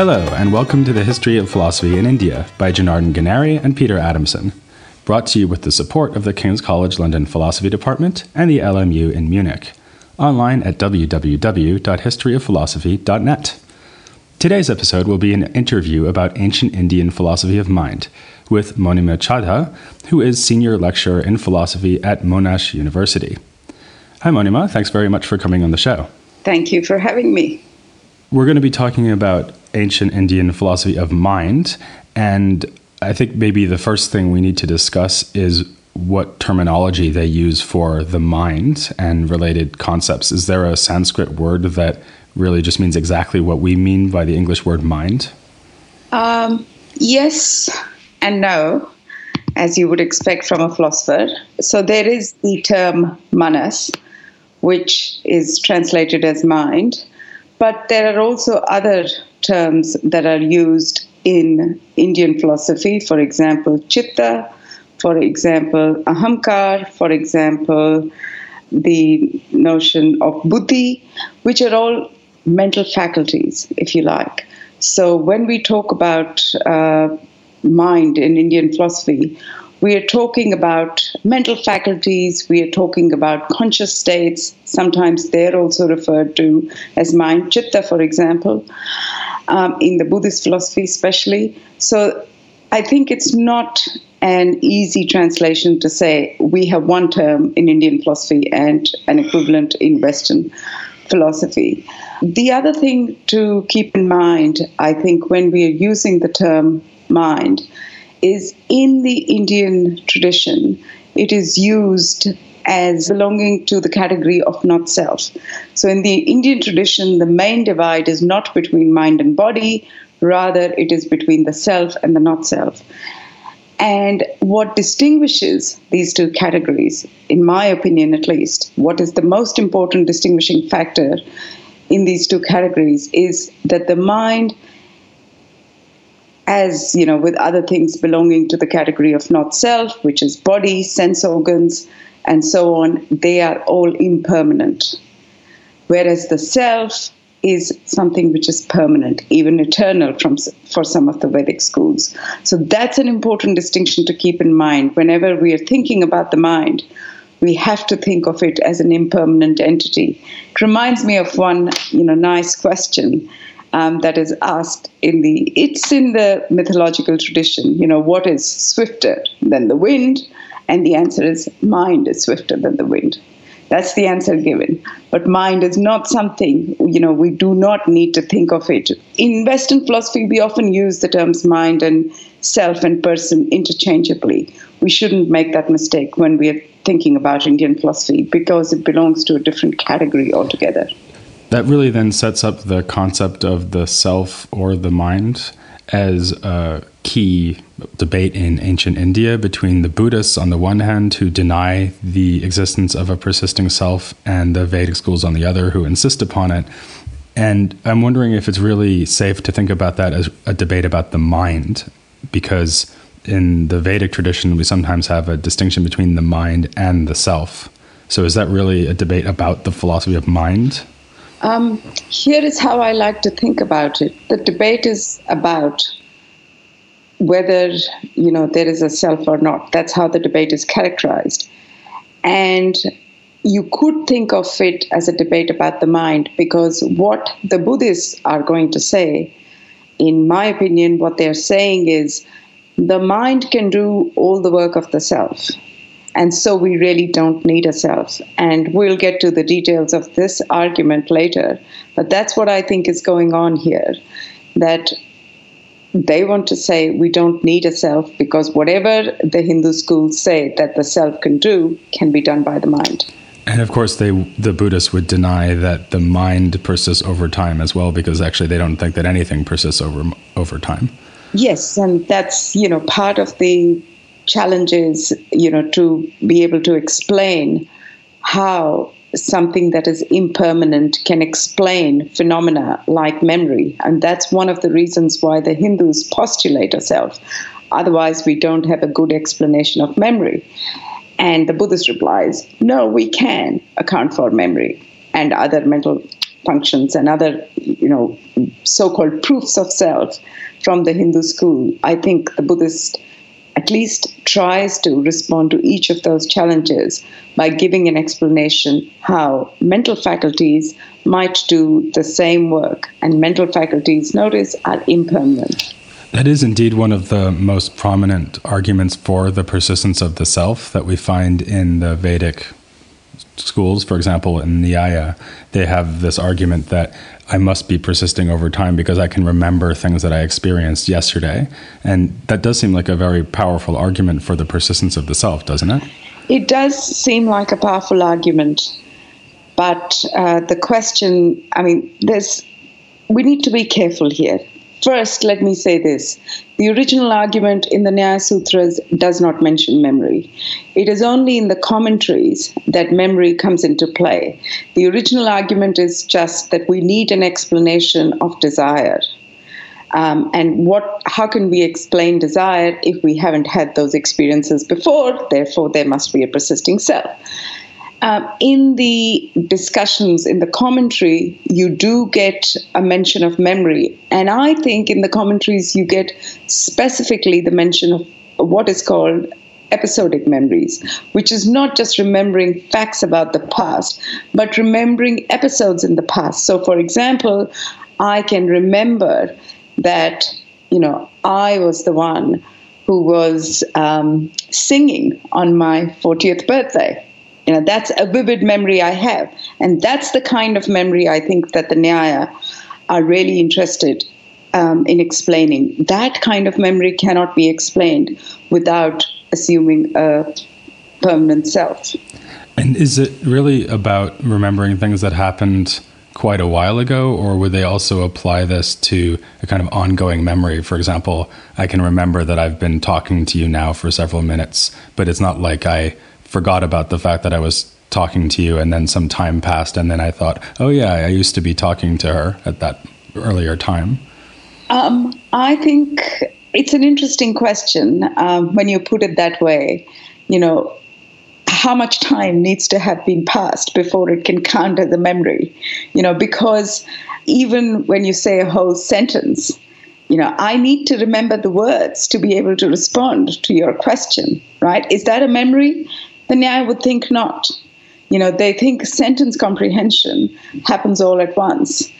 Hello, and welcome to the History of Philosophy in India by Janardhan Ganeri and Peter Adamson, brought to you with the support of the King's College London Philosophy Department and the LMU in Munich, online at www.historyofphilosophy.net. Today's episode will be an interview about ancient Indian philosophy of mind with Monima Chadha, who is senior lecturer in philosophy at Monash University. Hi, Monima. Thanks very much for coming on the show. Thank you for having me. We're going to be talking about ancient Indian philosophy of mind. And I think maybe the first thing we need to discuss is what terminology they use for the mind and related concepts. Is there a Sanskrit word that really just means exactly what we mean by the English word mind? Um, yes and no, as you would expect from a philosopher. So there is the term manas, which is translated as mind. But there are also other terms that are used in Indian philosophy, for example, chitta, for example, ahamkar, for example, the notion of buddhi, which are all mental faculties, if you like. So when we talk about uh, mind in Indian philosophy, we are talking about mental faculties, we are talking about conscious states. Sometimes they're also referred to as mind, chitta, for example, um, in the Buddhist philosophy, especially. So I think it's not an easy translation to say we have one term in Indian philosophy and an equivalent in Western philosophy. The other thing to keep in mind, I think, when we are using the term mind, is in the Indian tradition, it is used as belonging to the category of not self. So, in the Indian tradition, the main divide is not between mind and body, rather, it is between the self and the not self. And what distinguishes these two categories, in my opinion at least, what is the most important distinguishing factor in these two categories is that the mind as you know with other things belonging to the category of not self which is body sense organs and so on they are all impermanent. Whereas the self is something which is permanent even eternal from for some of the vedic schools. So that's an important distinction to keep in mind. Whenever we are thinking about the mind we have to think of it as an impermanent entity. It reminds me of one you know nice question um, that is asked in the it's in the mythological tradition you know what is swifter than the wind? And the answer is mind is swifter than the wind. That's the answer given. But mind is not something you know we do not need to think of it. In western philosophy we often use the terms mind and self and person interchangeably. We shouldn't make that mistake when we are thinking about indian philosophy because it belongs to a different category altogether that really then sets up the concept of the self or the mind as a key debate in ancient India between the Buddhists on the one hand, who deny the existence of a persisting self, and the Vedic schools on the other, who insist upon it. And I'm wondering if it's really safe to think about that as a debate about the mind, because in the Vedic tradition, we sometimes have a distinction between the mind and the self. So is that really a debate about the philosophy of mind? Um, here is how I like to think about it. The debate is about whether you know there is a self or not. That's how the debate is characterized, and you could think of it as a debate about the mind because what the Buddhists are going to say, in my opinion, what they're saying is the mind can do all the work of the self and so we really don't need a self. And we'll get to the details of this argument later. But that's what I think is going on here that they want to say we don't need a self because whatever the Hindu schools say that the self can do can be done by the mind. And of course, they the Buddhists would deny that the mind persists over time as well, because actually they don't think that anything persists over over time. Yes, and that's you know part of the challenges, you know, to be able to explain how something that is impermanent can explain phenomena like memory. And that's one of the reasons why the Hindus postulate a self. Otherwise, we don't have a good explanation of memory. And the Buddhist replies, no, we can account for memory and other mental functions and other, you know, so-called proofs of self from the Hindu school, I think the Buddhist at least tries to respond to each of those challenges by giving an explanation how mental faculties might do the same work and mental faculties notice are impermanent. That is indeed one of the most prominent arguments for the persistence of the self that we find in the Vedic schools. For example, in Nyaya, they have this argument that I must be persisting over time because I can remember things that I experienced yesterday. And that does seem like a very powerful argument for the persistence of the self, doesn't it? It does seem like a powerful argument. But uh, the question, I mean, there's, we need to be careful here. First, let me say this. The original argument in the Nyaya Sutras does not mention memory. It is only in the commentaries that memory comes into play. The original argument is just that we need an explanation of desire. Um, and what how can we explain desire if we haven't had those experiences before therefore there must be a persisting self um, in the discussions, in the commentary, you do get a mention of memory. And I think in the commentaries, you get specifically the mention of what is called episodic memories, which is not just remembering facts about the past, but remembering episodes in the past. So, for example, I can remember that, you know, I was the one who was um, singing on my 40th birthday you know, that's a vivid memory I have. And that's the kind of memory I think that the Nyaya are really interested um, in explaining. That kind of memory cannot be explained without assuming a permanent self. And is it really about remembering things that happened quite a while ago, or would they also apply this to a kind of ongoing memory? For example, I can remember that I've been talking to you now for several minutes, but it's not like I forgot about the fact that I was talking to you and then some time passed and then I thought, oh yeah, I used to be talking to her at that earlier time? Um, I think it's an interesting question um, when you put it that way. You know, how much time needs to have been passed before it can count as a memory? You know, because even when you say a whole sentence, you know, I need to remember the words to be able to respond to your question, right? Is that a memory? Then I would think not. You know, they think sentence comprehension happens all at once.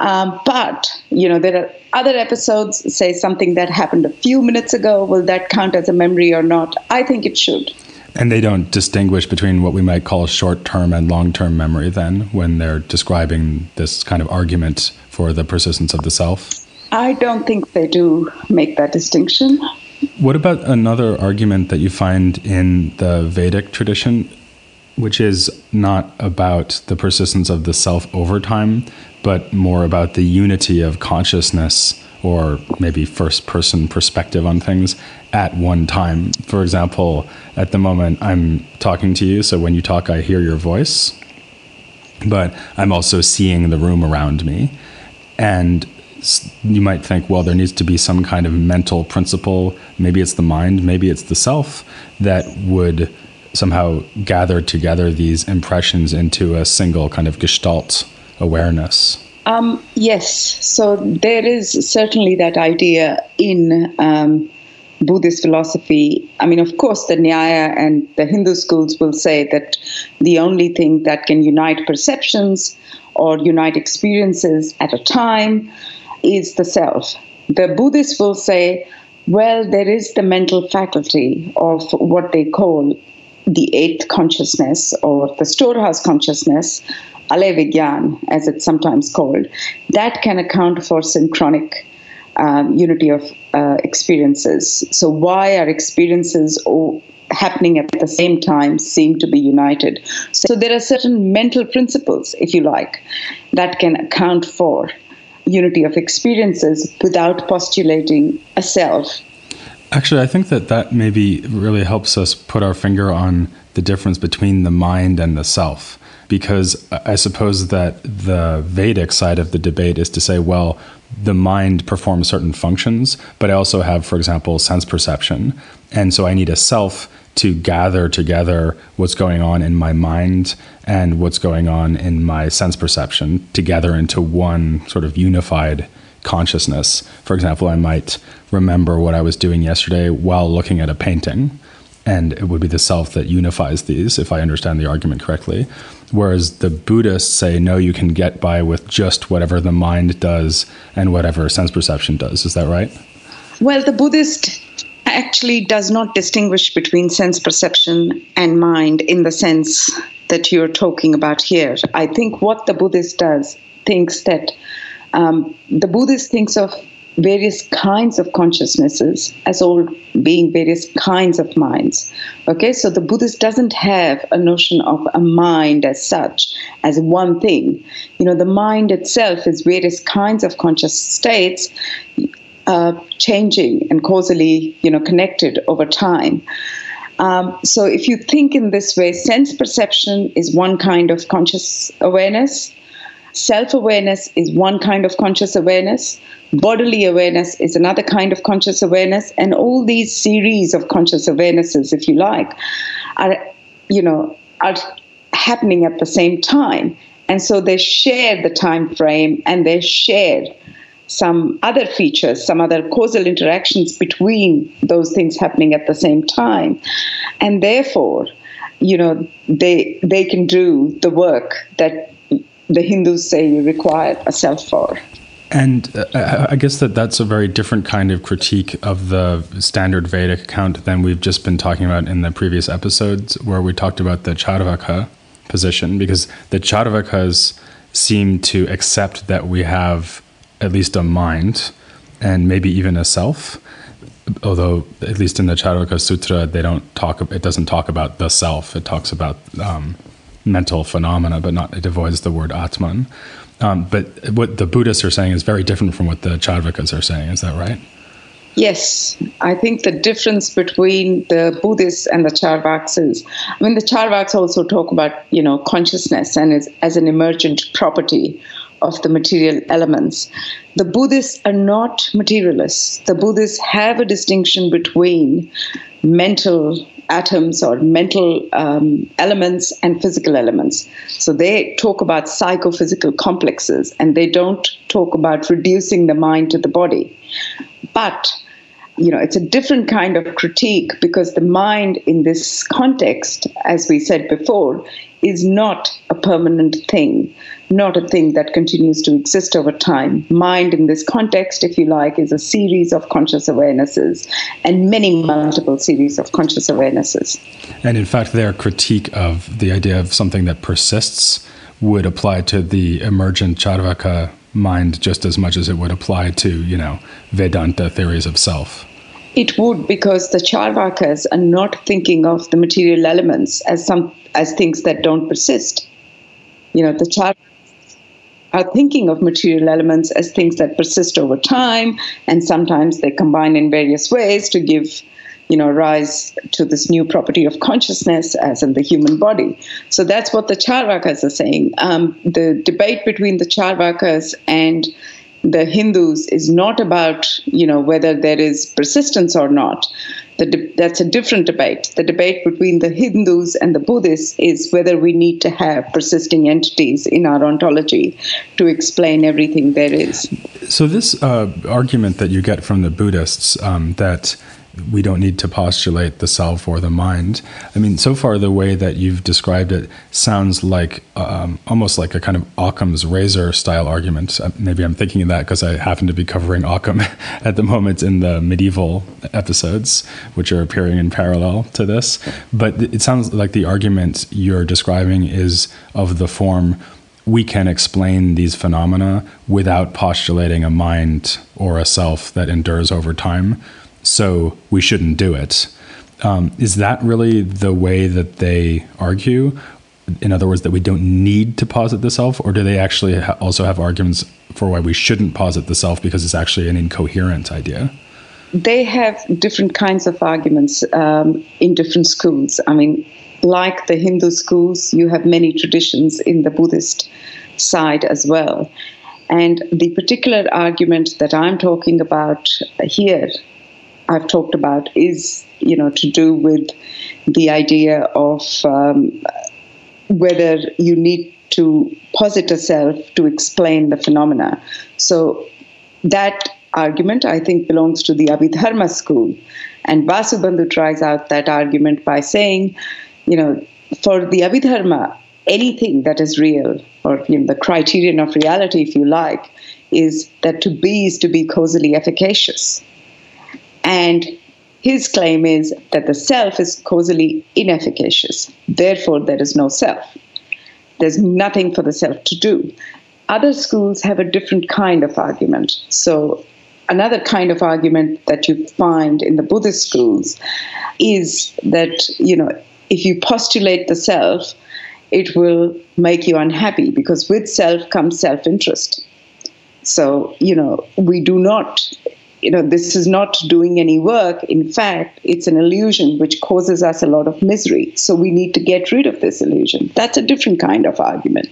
Um, but, you know, there are other episodes, say something that happened a few minutes ago. Will that count as a memory or not? I think it should. And they don't distinguish between what we might call short term and long term memory then when they're describing this kind of argument for the persistence of the self? I don't think they do make that distinction. What about another argument that you find in the Vedic tradition, which is not about the persistence of the self over time, but more about the unity of consciousness or maybe first person perspective on things at one time? For example, at the moment, I'm talking to you, so when you talk, I hear your voice, but I'm also seeing the room around me. And you might think, well, there needs to be some kind of mental principle. Maybe it's the mind, maybe it's the self that would somehow gather together these impressions into a single kind of gestalt awareness. Um, yes, so there is certainly that idea in um, Buddhist philosophy. I mean, of course, the Nyaya and the Hindu schools will say that the only thing that can unite perceptions or unite experiences at a time is the self. The Buddhists will say, well, there is the mental faculty of what they call the eighth consciousness or the storehouse consciousness, alevigyan, as it's sometimes called, that can account for synchronic um, unity of uh, experiences. So, why are experiences all happening at the same time seem to be united? So, there are certain mental principles, if you like, that can account for unity of experiences without postulating a self. Actually, I think that that maybe really helps us put our finger on the difference between the mind and the self. Because I suppose that the Vedic side of the debate is to say, well, the mind performs certain functions, but I also have, for example, sense perception. And so I need a self to gather together what's going on in my mind and what's going on in my sense perception together into one sort of unified consciousness. For example, I might remember what I was doing yesterday while looking at a painting, and it would be the self that unifies these, if I understand the argument correctly. Whereas the Buddhists say, no, you can get by with just whatever the mind does and whatever sense perception does. Is that right? Well, the Buddhist actually does not distinguish between sense perception and mind in the sense that you're talking about here. I think what the Buddhist does thinks that um, the Buddhist thinks of various kinds of consciousnesses as all being various kinds of minds. Okay, so the Buddhist doesn't have a notion of a mind as such, as one thing. You know, the mind itself is various kinds of conscious states. Changing and causally, you know, connected over time. Um, so if you think in this way, sense perception is one kind of conscious awareness. Self awareness is one kind of conscious awareness. Bodily awareness is another kind of conscious awareness. And all these series of conscious awarenesses, if you like, are, you know, are happening at the same time. And so they share the time frame and they share some other features, some other causal interactions between those things happening at the same time. And therefore, you know, they they can do the work that the Hindus say you require a self for. And uh, I guess that that's a very different kind of critique of the standard Vedic account than we've just been talking about in the previous episodes, where we talked about the Charvaka position, because the Charvakas seem to accept that we have at least a mind and maybe even a self. Although, at least in the Charvaka Sutra, they don't talk. It doesn't talk about the self. It talks about um, mental phenomena, but not it avoids the word Atman. Um, but what the Buddhists are saying is very different from what the Charvakas are saying. Is that right? Yes, I think the difference between the Buddhists and the Charvaks is, I mean, the Charvakas also talk about you know consciousness and as, as an emergent property of the material elements. The Buddhists are not materialists. The Buddhists have a distinction between mental atoms or mental um, elements and physical elements. So they talk about psychophysical complexes and they don't talk about reducing the mind to the body. But you know, it's a different kind of critique because the mind in this context, as we said before, is not a permanent thing, not a thing that continues to exist over time. Mind in this context, if you like, is a series of conscious awarenesses and many multiple series of conscious awarenesses. And in fact, their critique of the idea of something that persists would apply to the emergent Charvaka mind just as much as it would apply to, you know, Vedanta theories of self. It would because the Charvakas are not thinking of the material elements as some as things that don't persist. You know, the Charvakas are thinking of material elements as things that persist over time, and sometimes they combine in various ways to give you know, rise to this new property of consciousness as in the human body. So that's what the Charvakas are saying. Um, the debate between the Charvakas and the Hindus is not about, you know, whether there is persistence or not. De- that's a different debate. The debate between the Hindus and the Buddhists is whether we need to have persisting entities in our ontology to explain everything there is. So, this uh, argument that you get from the Buddhists um, that we don't need to postulate the self or the mind. I mean, so far the way that you've described it sounds like um, almost like a kind of Occam's razor style argument. Uh, maybe I'm thinking of that because I happen to be covering Occam at the moment in the medieval episodes, which are appearing in parallel to this. But it sounds like the argument you're describing is of the form we can explain these phenomena without postulating a mind or a self that endures over time so we shouldn't do it. Um, is that really the way that they argue? In other words, that we don't need to posit the self, or do they actually ha- also have arguments for why we shouldn't posit the self because it's actually an incoherent idea? They have different kinds of arguments um, in different schools. I mean, like the Hindu schools, you have many traditions in the Buddhist side as well. And the particular argument that I'm talking about here I've talked about is, you know, to do with the idea of um, whether you need to posit a self to explain the phenomena. So that argument, I think, belongs to the Abhidharma school. And Vasubandhu tries out that argument by saying, you know, for the Abhidharma, anything that is real, or you know, the criterion of reality, if you like, is that to be is to be causally efficacious. And his claim is that the self is causally inefficacious. Therefore, there is no self. There's nothing for the self to do. Other schools have a different kind of argument. So, another kind of argument that you find in the Buddhist schools is that, you know, if you postulate the self, it will make you unhappy because with self comes self interest. So, you know, we do not, you know, this is not doing any work. In fact, it's an illusion which causes us a lot of misery. So we need to get rid of this illusion. That's a different kind of argument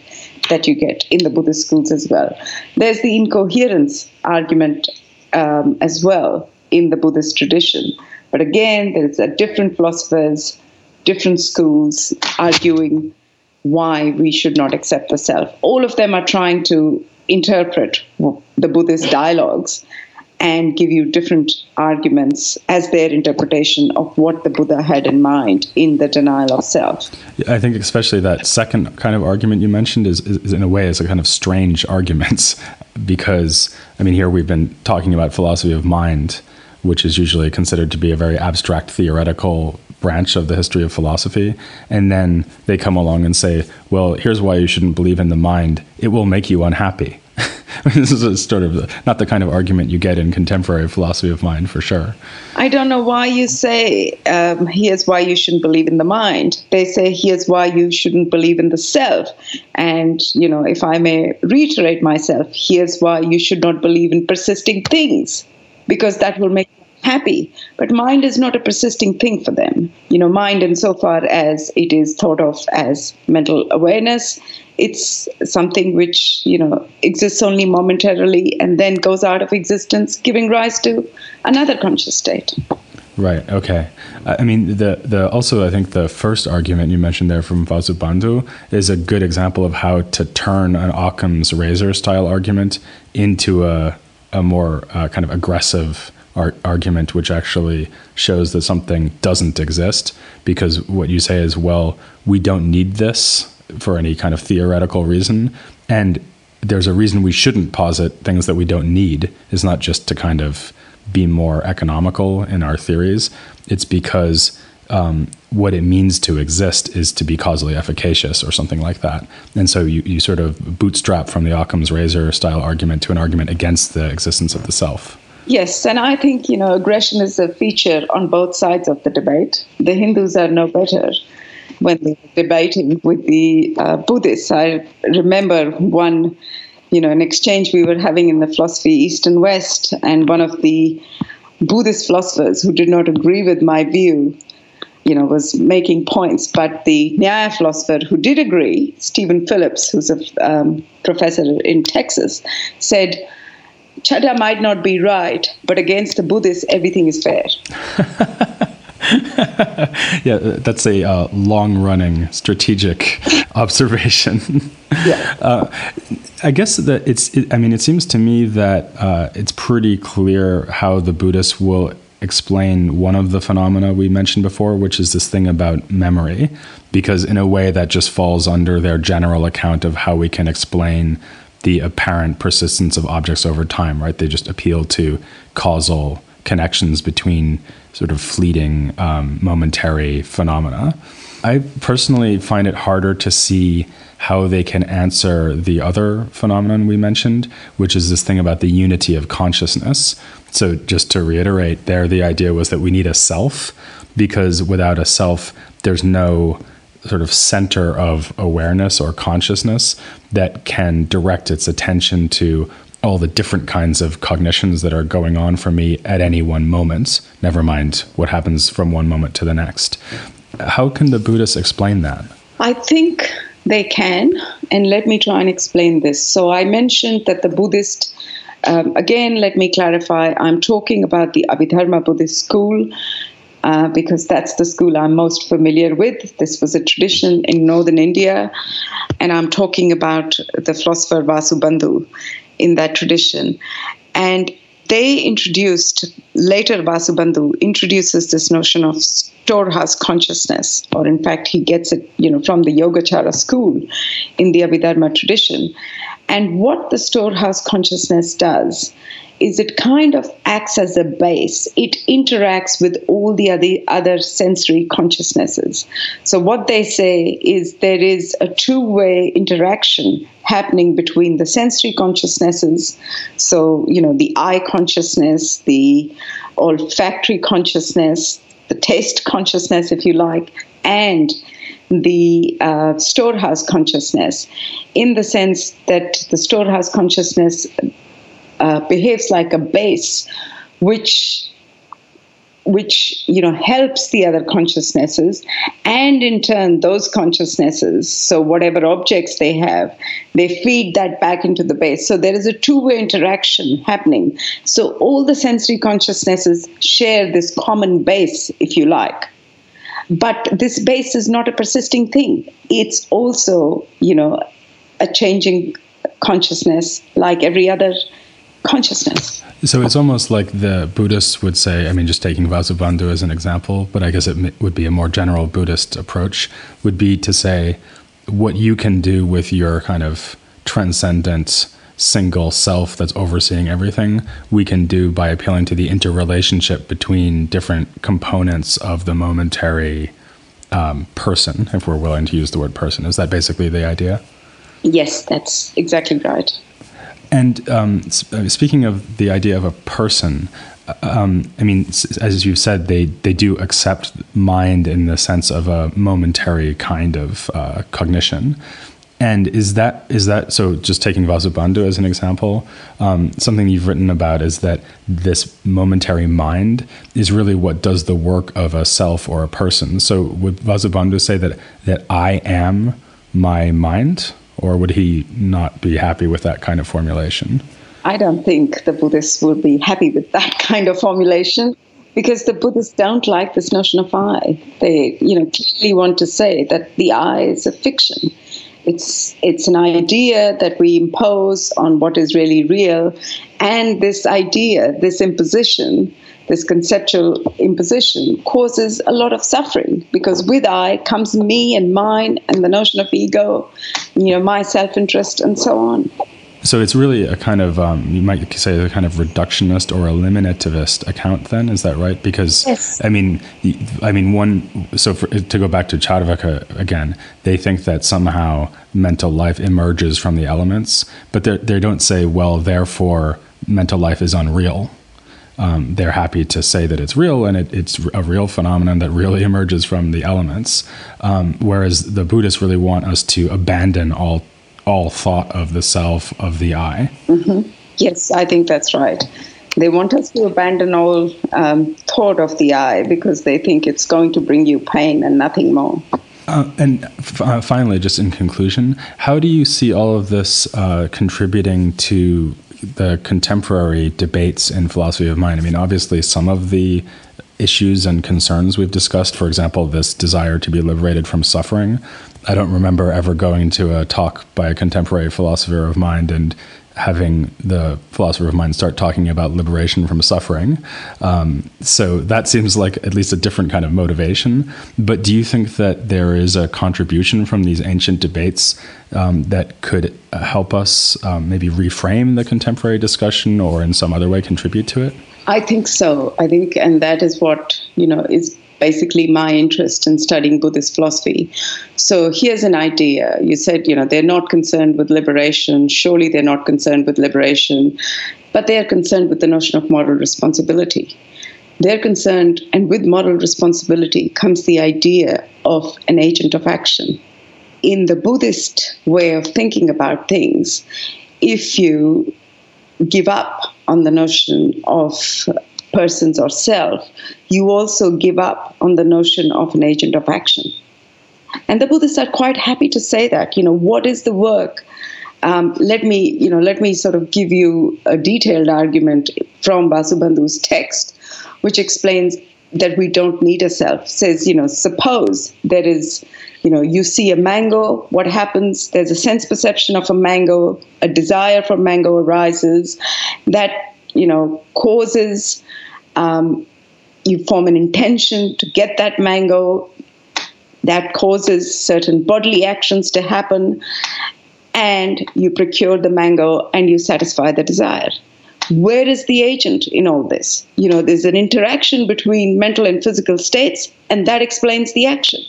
that you get in the Buddhist schools as well. There's the incoherence argument um, as well in the Buddhist tradition. But again, there's a different philosophers, different schools arguing why we should not accept the self. All of them are trying to interpret the Buddhist dialogues and give you different arguments as their interpretation of what the Buddha had in mind in the denial of self. I think especially that second kind of argument you mentioned is, is, in a way is a kind of strange arguments because I mean here we've been talking about philosophy of mind, which is usually considered to be a very abstract theoretical branch of the history of philosophy. And then they come along and say well here's why you shouldn't believe in the mind. It will make you unhappy this is a sort of not the kind of argument you get in contemporary philosophy of mind for sure. I don't know why you say um, here's why you shouldn't believe in the mind. They say here's why you shouldn't believe in the self. And you know if i may reiterate myself here's why you should not believe in persisting things because that will make happy. But mind is not a persisting thing for them. You know, mind, insofar as it is thought of as mental awareness, it's something which, you know, exists only momentarily and then goes out of existence, giving rise to another conscious state. Right. Okay. I mean, the the also I think the first argument you mentioned there from Vasubandhu is a good example of how to turn an Occam's razor style argument into a a more uh, kind of aggressive ar- argument which actually shows that something doesn't exist because what you say is well we don't need this for any kind of theoretical reason and there's a reason we shouldn't posit things that we don't need is not just to kind of be more economical in our theories it's because um, what it means to exist is to be causally efficacious or something like that. And so you, you sort of bootstrap from the Occam's razor style argument to an argument against the existence of the self. Yes, and I think you know aggression is a feature on both sides of the debate. The Hindus are no better when they're debating with the uh, Buddhists. I remember one, you know, an exchange we were having in the philosophy East and West, and one of the Buddhist philosophers who did not agree with my view, you know, was making points. But the Nyaya philosopher who did agree, Stephen Phillips, who's a um, professor in Texas, said Chadha might not be right, but against the Buddhists, everything is fair. yeah, that's a uh, long running strategic observation. yeah. Uh, I guess that it's, it, I mean, it seems to me that uh, it's pretty clear how the Buddhists will explain one of the phenomena we mentioned before, which is this thing about memory, because in a way that just falls under their general account of how we can explain the apparent persistence of objects over time, right? They just appeal to causal connections between sort of fleeting, um, momentary phenomena. I personally find it harder to see how they can answer the other phenomenon we mentioned, which is this thing about the unity of consciousness. So, just to reiterate, there the idea was that we need a self because without a self, there's no sort of center of awareness or consciousness that can direct its attention to all the different kinds of cognitions that are going on for me at any one moment, never mind what happens from one moment to the next. How can the Buddhists explain that? I think they can, and let me try and explain this. So, I mentioned that the Buddhist um, again, let me clarify I'm talking about the Abhidharma Buddhist school. Uh, because that's the school I'm most familiar with. This was a tradition in northern India, and I'm talking about the philosopher Vasubandhu in that tradition. And they introduced, later Vasubandhu introduces this notion of storehouse consciousness, or in fact, he gets it you know, from the Yogacara school in the Abhidharma tradition. And what the storehouse consciousness does is it kind of acts as a base. It interacts with all the other, other sensory consciousnesses. So, what they say is there is a two way interaction happening between the sensory consciousnesses. So, you know, the eye consciousness, the olfactory consciousness, the taste consciousness, if you like, and the uh, storehouse consciousness in the sense that the storehouse consciousness uh, behaves like a base which which you know helps the other consciousnesses. And in turn those consciousnesses so whatever objects they have they feed that back into the base. So there is a two-way interaction happening. So all the sensory consciousnesses share this common base if you like. But this base is not a persisting thing. It's also you know a changing consciousness like every other consciousness. So it's almost like the Buddhists would say, I mean, just taking Vasubandhu as an example, but I guess it would be a more general Buddhist approach, would be to say what you can do with your kind of transcendent single self that's overseeing everything, we can do by appealing to the interrelationship between different components of the momentary um, person, if we're willing to use the word person. Is that basically the idea? Yes, that's exactly right. And um, uh, speaking of the idea of a person, uh, um, I mean, as you said, they, they do accept mind in the sense of a momentary kind of uh, cognition. And is that is that so? Just taking Vasubandhu as an example, um, something you've written about is that this momentary mind is really what does the work of a self or a person. So would Vasubandhu say that that I am my mind? Or would he not be happy with that kind of formulation? I don't think the Buddhists would be happy with that kind of formulation because the Buddhists don't like this notion of I. They, you know, clearly want to say that the I is a fiction. It's it's an idea that we impose on what is really real, and this idea, this imposition, this conceptual imposition causes a lot of suffering because with I comes me and mine and the notion of ego, you know, my self interest and so on. So it's really a kind of um, you might say a kind of reductionist or eliminativist account. Then is that right? Because yes. I mean, I mean one. So for, to go back to Charvaka again, they think that somehow mental life emerges from the elements, but they don't say, well, therefore mental life is unreal um, they're happy to say that it's real and it, it's a real phenomenon that really emerges from the elements. Um, whereas the Buddhists really want us to abandon all all thought of the self of the I. Mm-hmm. Yes, I think that's right. They want us to abandon all um, thought of the I because they think it's going to bring you pain and nothing more. Uh, and f- uh, finally, just in conclusion, how do you see all of this uh, contributing to the contemporary debates in philosophy of mind. I mean, obviously, some of the issues and concerns we've discussed, for example, this desire to be liberated from suffering. I don't remember ever going to a talk by a contemporary philosopher of mind and having the philosopher of mind start talking about liberation from suffering. Um, so that seems like at least a different kind of motivation. But do you think that there is a contribution from these ancient debates um, that could help us um, maybe reframe the contemporary discussion or in some other way contribute to it? I think so. I think, and that is what you know is basically my interest in studying Buddhist philosophy. So here's an idea. You said, you know, they're not concerned with liberation. Surely they're not concerned with liberation, but they are concerned with the notion of moral responsibility. They're concerned, and with moral responsibility comes the idea of an agent of action. In the Buddhist way of thinking about things, if you give up on the notion of persons or self, you also give up on the notion of an agent of action. And the Buddhists are quite happy to say that. You know, what is the work Um, let me, you know, let me sort of give you a detailed argument from Vasubandhu's text, which explains that we don't need a self. Says, you know, suppose there is, you know, you see a mango, what happens? There's a sense perception of a mango, a desire for mango arises that, you know, causes um, you form an intention to get that mango that causes certain bodily actions to happen and you procure the mango and you satisfy the desire. Where is the agent in all this? You know there's an interaction between mental and physical states and that explains the action.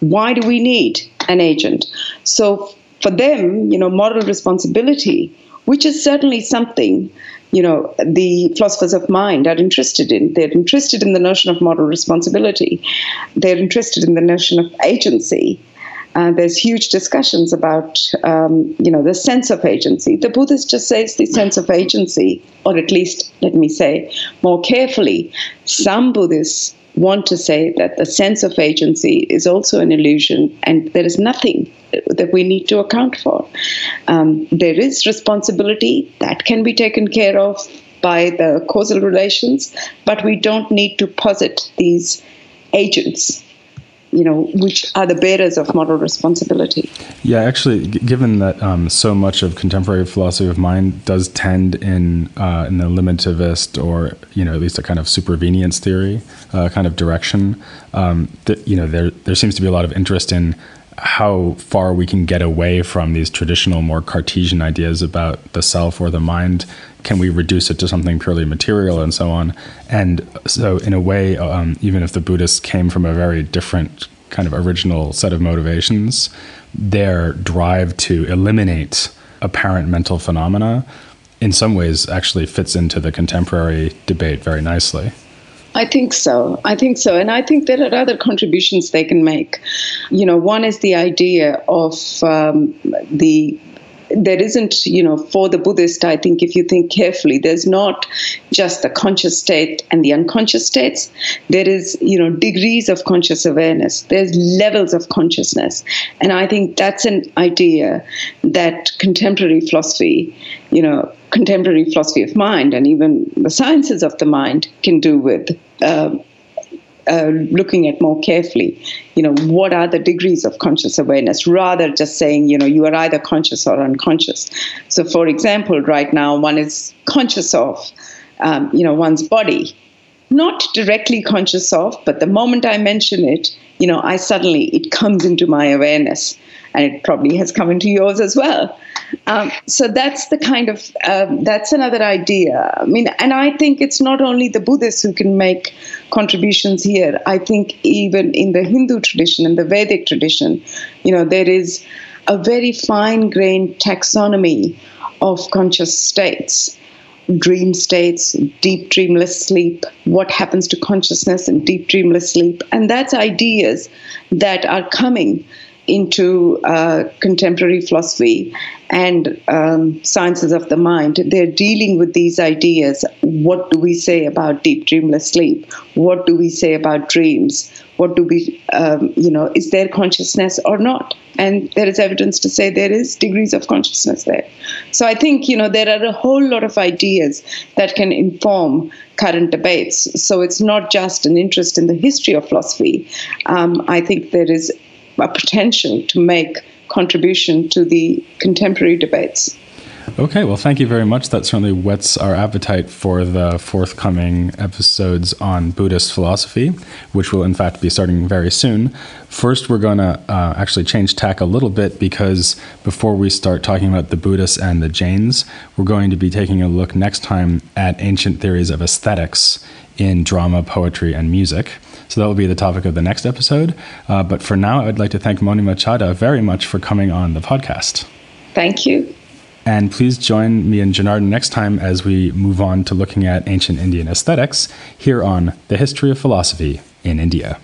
Why do we need an agent? So for them you know moral responsibility which is certainly something you know the philosophers of mind are interested in they're interested in the notion of moral responsibility. They're interested in the notion of agency. Uh, there's huge discussions about um, you know the sense of agency. The buddhist just says the sense of agency or at least let me say more carefully some buddhists want to say that the sense of agency is also an illusion and there is nothing that we need to account for. Um, there is responsibility that can be taken care of by the causal relations, but we don't need to posit these agents you know, which are the bearers of moral responsibility. Yeah, actually, given that um, so much of contemporary philosophy of mind does tend in uh, in the eliminativist or you know at least a kind of supervenience theory uh, kind of direction, um, th- you know, there there seems to be a lot of interest in how far we can get away from these traditional, more Cartesian ideas about the self or the mind. Can we reduce it to something purely material and so on? And so, in a way, um, even if the Buddhists came from a very different kind of original set of motivations, their drive to eliminate apparent mental phenomena in some ways actually fits into the contemporary debate very nicely. I think so. I think so. And I think there are other contributions they can make. You know, one is the idea of um, the there isn't, you know, for the Buddhist, I think if you think carefully, there's not just the conscious state and the unconscious states. There is, you know, degrees of conscious awareness. There's levels of consciousness. And I think that's an idea that contemporary philosophy, you know, contemporary philosophy of mind and even the sciences of the mind can do with. Uh, uh, looking at more carefully, you know, what are the degrees of conscious awareness rather just saying, you know, you are either conscious or unconscious. So, for example, right now one is conscious of, um, you know, one's body, not directly conscious of, but the moment I mention it, you know, I suddenly, it comes into my awareness and it probably has come into yours as well. Um, so that's the kind of um, that's another idea. I mean, and I think it's not only the Buddhists who can make contributions here. I think even in the Hindu tradition and the Vedic tradition, you know, there is a very fine-grained taxonomy of conscious states dream states, deep dreamless sleep, what happens to consciousness in deep dreamless sleep. And that's ideas that are coming into uh, contemporary philosophy and um, sciences of the mind. They're dealing with these ideas. What do we say about deep dreamless sleep? What do we say about dreams? What do we, um, you know, is there consciousness or not? And there is evidence to say there is degrees of consciousness there. So I think, you know, there are a whole lot of ideas that can inform current debates. So it's not just an interest in the history of philosophy. Um, I think there is a potential to make contribution to the contemporary debates. Okay, well, thank you very much. That certainly whets our appetite for the forthcoming episodes on Buddhist philosophy, which will, in fact, be starting very soon. First, we're going to uh, actually change tack a little bit because before we start talking about the Buddhists and the Jains, we're going to be taking a look next time at ancient theories of aesthetics in drama, poetry, and music. So that will be the topic of the next episode. Uh, but for now, I'd like to thank Monima Chadha very much for coming on the podcast. Thank you. And please join me and Janardhan next time as we move on to looking at ancient Indian aesthetics here on The History of Philosophy in India.